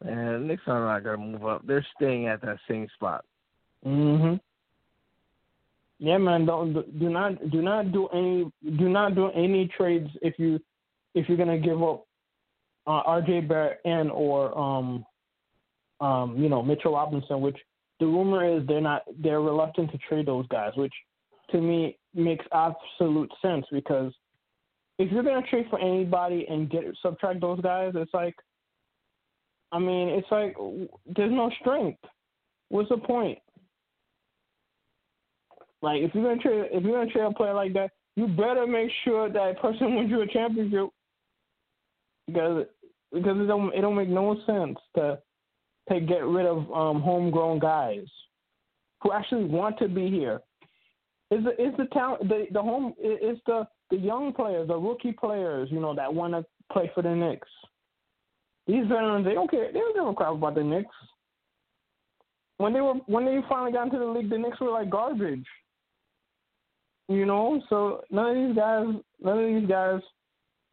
And Knicks are not gonna move up. They're staying at that same spot. Mhm. Yeah, man. Don't do not do not do any do not do any trades if you if you're gonna give up uh, R.J. Barrett and or um um you know Mitchell Robinson, which the rumor is they're not they're reluctant to trade those guys, which to me makes absolute sense because if you're gonna trade for anybody and get subtract those guys, it's like, I mean, it's like there's no strength. What's the point? Like if you're gonna trade if you're gonna trade a player like that, you better make sure that person wins you a championship. Because because it don't it don't make no sense to to get rid of um homegrown guys who actually want to be here. Is the is the talent the the home is the the young players, the rookie players, you know, that want to play for the Knicks. These veterans, they don't care. They don't give a crap about the Knicks. When they were when they finally got into the league, the Knicks were like garbage. You know, so none of these guys, none of these guys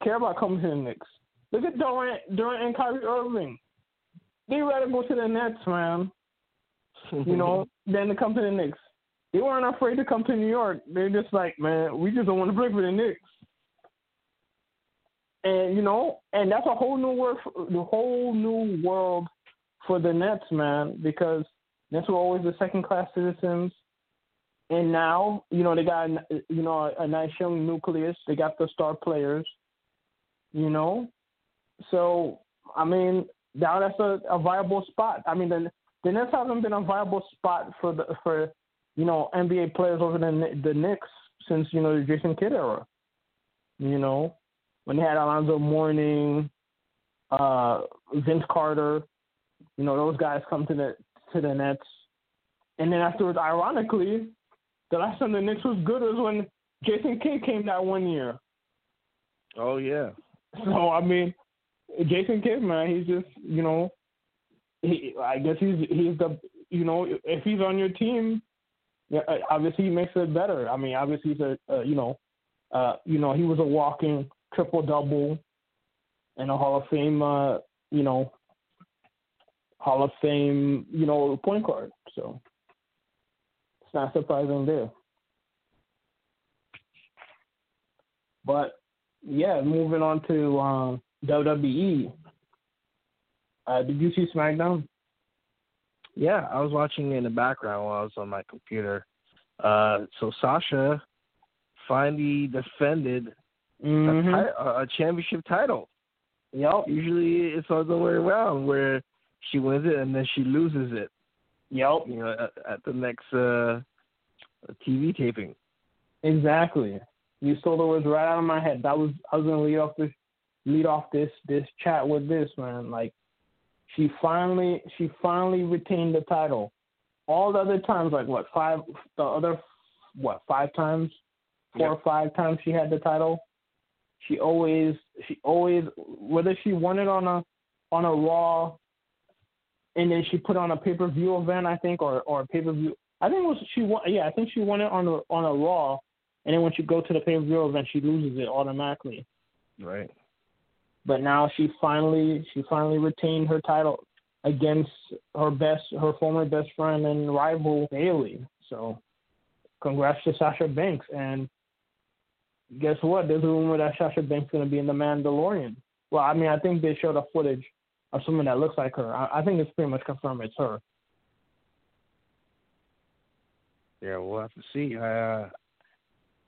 care about coming to the Knicks. Look at Durant, Durant and Kyrie Irving. They rather go to the Nets, man. you know, than to come to the Knicks. They weren't afraid to come to New York. They're just like, man, we just don't want to play for the Knicks. And you know, and that's a whole new world, the whole new world for the Nets, man, because Nets were always the second class citizens and now you know they got you know a, a nice young nucleus. They got the star players, you know. So I mean, now that's a, a viable spot. I mean, the the Nets haven't been a viable spot for the for you know NBA players over the the Knicks since you know the Jason Kidd era. You know, when they had Alonzo Mourning, uh, Vince Carter, you know those guys come to the to the Nets, and then afterwards, ironically, the last time the Knicks was good was when Jason Kidd came that one year. Oh yeah. So I mean, Jason Kidd, man, he's just you know, he I guess he's he's the you know if he's on your team, yeah, obviously he makes it better. I mean, obviously he's a uh, you know, uh, you know he was a walking triple double, and a Hall of Fame uh, you know, Hall of Fame you know point guard. So it's not surprising there. But yeah, moving on to um, WWE. Uh, did you see SmackDown? Yeah, I was watching in the background while I was on my computer. Uh, so Sasha finally defended mm-hmm. a, ti- a championship title. Yep. Usually it's all the way around, where she wins it and then she loses it. Yep. You know, at, at the next uh, TV taping. Exactly. You stole the words right out of my head. That was I was gonna lead off this lead off this this chat with this man. Like she finally she finally retained the title. All the other times, like what five the other what five times, four yep. or five times she had the title. She always she always whether she won it on a on a Raw and then she put on a pay per view event, I think, or or a pay per view. I think it was she won. Yeah, I think she won it on a on a Raw, and then when she go to the pay per view event, she loses it automatically. Right. But now she finally she finally retained her title against her best her former best friend and rival Bayley. So, congrats to Sasha Banks. And guess what? There's a rumor that Sasha Banks is going to be in the Mandalorian. Well, I mean, I think they showed a footage of someone that looks like her. I, I think it's pretty much confirmed it's her. Yeah, we'll have to see. I uh,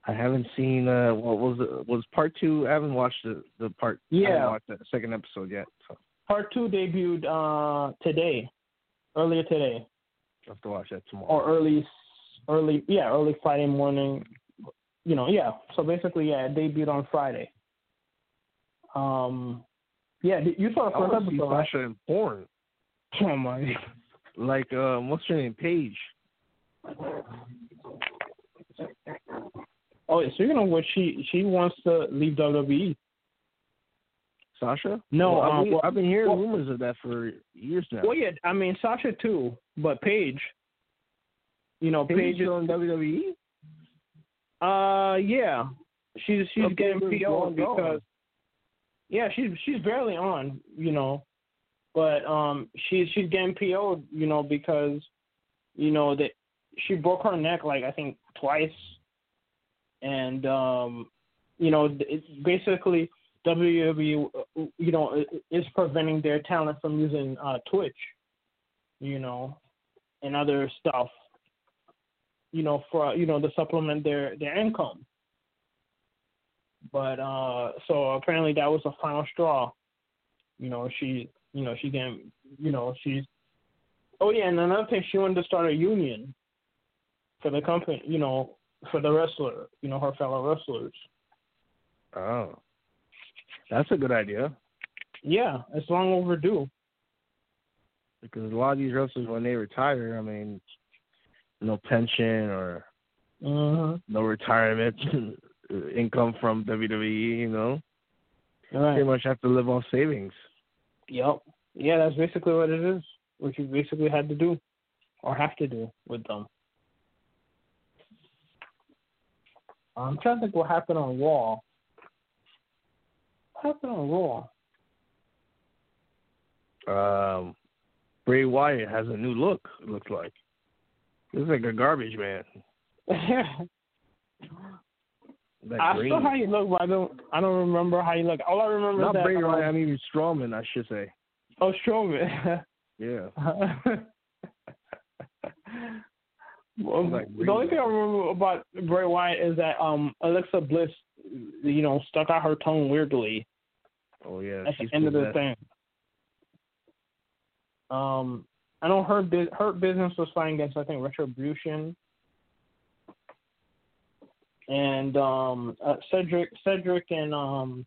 I haven't seen uh what was it was part two. I haven't watched the the part. Yeah, I haven't watched the second episode yet. So. Part two debuted uh today, earlier today. i have to watch that tomorrow. Or early, early yeah, early Friday morning. You know, yeah. So basically, yeah, it debuted on Friday. Um, yeah, you saw the first I episode. Sasha in porn. Oh my. Like, um, what's her name? Paige. Oh, speaking of what? she she wants to leave WWE. Sasha? No, well, um, I've, been, well, I've been hearing well, rumors of that for years now. Well, yeah, I mean Sasha too, but Paige. You know, Paige, Paige is on WWE. Uh, yeah, she's she's Okay, getting PO because on. yeah, she's she's barely on, you know, but um, she's she's getting PO'd, you know, because you know that she broke her neck like I think twice, and um, you know, it's basically WWE, you know, is preventing their talent from using uh, Twitch, you know, and other stuff, you know, for you know to supplement their their income. But uh, so apparently that was the final straw. You know, she, you know, she didn't, you know, she's. Oh yeah, and another thing, she wanted to start a union for the company. You know, for the wrestler. You know, her fellow wrestlers. Oh, that's a good idea. Yeah, it's long overdue. Because a lot of these wrestlers, when they retire, I mean, no pension or Mm-hmm. no retirement income from WWE. You know, Right. pretty much have to live off savings. Yep. Yeah, that's basically what it is. What you basically had to do, or have to do with them. I'm trying to think what happened on Raw. What happened on Raw? Um, Bray Wyatt has a new look. It looks like. Looks like a garbage man. I green. saw how you look, but I don't. I don't remember how you look. All I remember Not is that. Bray um, Wyatt. I mean Strowman. I should say. Oh, Strowman. Yeah. Well, Like the only thing I remember about Bray Wyatt is that um Alexa Bliss, you know, stuck out her tongue weirdly Oh yeah. at the end of the thing. Um, I know her her business was fighting against I think Retribution, and um uh, Cedric Cedric and um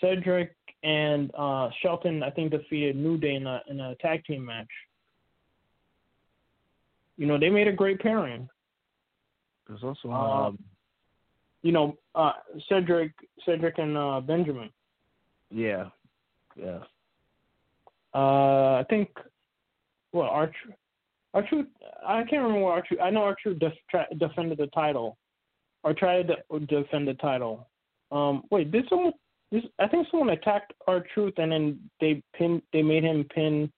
Cedric and uh Shelton I think defeated New Day in a in a tag team match. You know they made a great pairing. There's also Um, um, You know uh Cedric Cedric and uh Benjamin. yeah, yeah. Uh, I think, well, Archer, Archer, I can't remember what Archer. I know Archer def, tra- defended the title, or tried to defend the title. Um, wait, did someone? This, I think someone attacked our truth, and then they pin. They made him pin.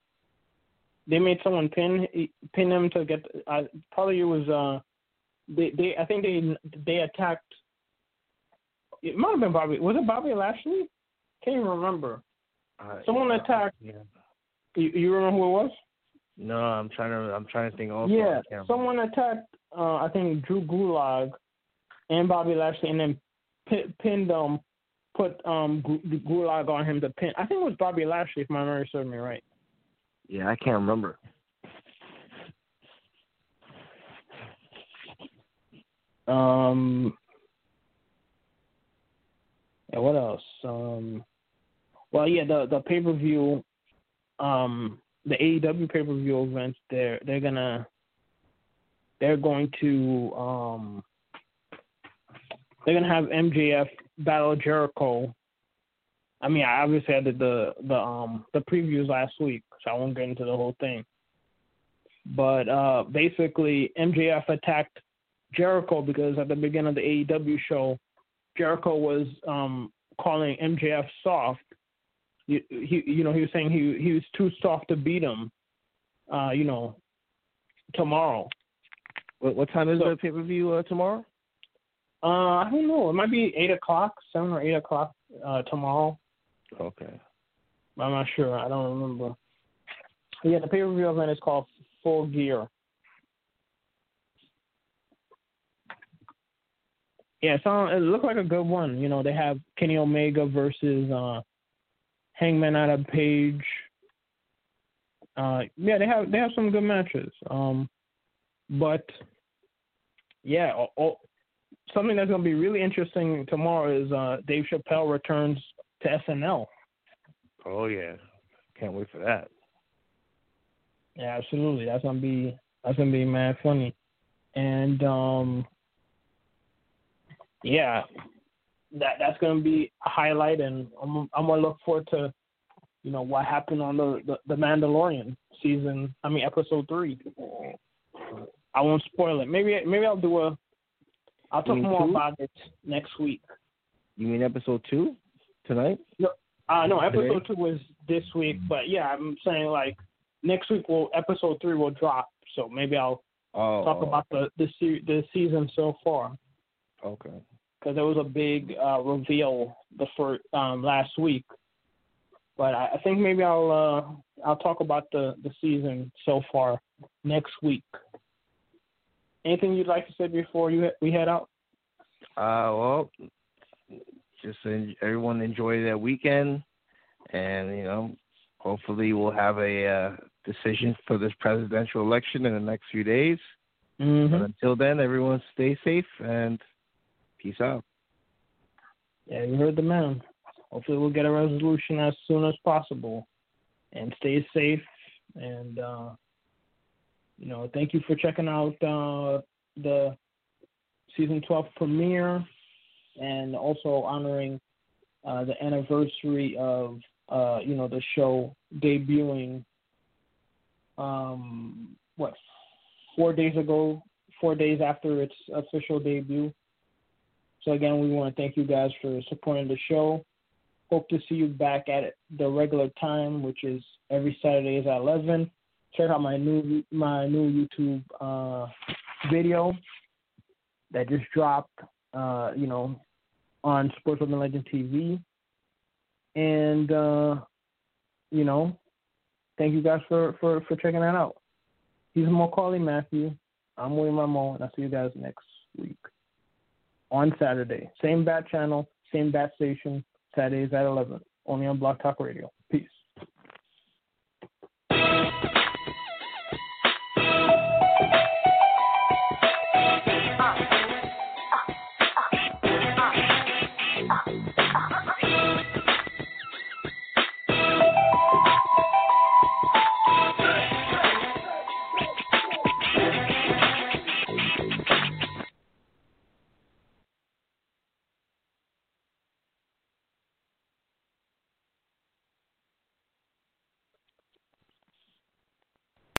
They made someone pin pin him to get. Uh, probably it was. Uh, they they. I think they they attacked. It might have been Bobby. Was it Bobby Lashley? Can't even remember. Uh, Someone yeah, attacked- Yeah. You, you remember who it was? No, I'm trying to. I'm trying to think. Also, yeah, I can't remember. someone attacked. Uh, I think Drew Gulak and Bobby Lashley, and then pin, pinned um, put um Gu- Gulak on him to pin. I think it was Bobby Lashley, if my memory serves me right. Yeah, I can't remember. Um. Yeah, what else? Um. Well, yeah, the the pay per view, um, the AEW pay per view events. They're they're gonna. They're going to um. They're gonna have MJF battle Jericho. I mean, I obviously I did the the um the previews last week, so I won't get into the whole thing. But uh, basically, MJF attacked Jericho because at the beginning of the AEW show, Jericho was um, calling MJF soft. You, he, you know, he was saying he he was too soft to beat him. Uh, you know, tomorrow. What, what time is So- the pay per view uh, tomorrow? Uh, I don't know. It might be eight o'clock, seven or eight o'clock uh, tomorrow. Okay. I'm not sure. I don't remember. Yeah, the pay per view event is called Full Gear. Yeah, so it looked like a good one. You know, they have Kenny Omega versus uh, Hangman Adam Page. Uh, yeah, they have they have some good matches. Um, but yeah, oh, oh, something that's gonna be really interesting tomorrow is uh, Dave Chappelle returns to SNL. Oh yeah. Can't wait for that. Yeah, absolutely. That's gonna be that's gonna be mad funny. And um yeah, that that's gonna be a highlight and I'm I'm gonna look forward to you know what happened on the, the, the Mandalorian season I mean episode three. I won't spoil it. Maybe maybe I'll do a I'll talk more two? about it next week. You mean episode two tonight? Uh no, Today? episode two was this week, but yeah, I'm saying like next week will episode three will drop. So maybe I'll Oh. talk about the the, se- the season so far Okay. Because there was a big uh, reveal the first um, last week. But I, I think maybe I'll uh, I'll talk about the the season so far next week. Anything you'd like to say before you we head out? Uh, well, just everyone enjoy their weekend, and you know, hopefully we'll have a uh, decision for this presidential election in the next few days. Mm-hmm. But until then, everyone stay safe and peace out. Yeah, you heard the man. Hopefully, we'll get a resolution as soon as possible, and stay safe. And uh, you know, thank you for checking out uh, the season 12 premiere, and also honoring uh, the anniversary of uh, you know the show debuting. Um, what four days ago, four days after its official debut. So again, we want to thank you guys for supporting the show. Hope to see you back at the regular time, which is every Saturdays at 11. Check out my new my new YouTube uh, video that just dropped, uh, you know, on Sports Urban Legend TV. And uh, you know, thank you guys for, for, for checking that out. He's Maccorley Mathieu. I'm William Rameau, and I'll see you guys next week on Saturday. Same bat channel, same bat station, Saturdays at 11, only on BlogTalk Radio. Peace.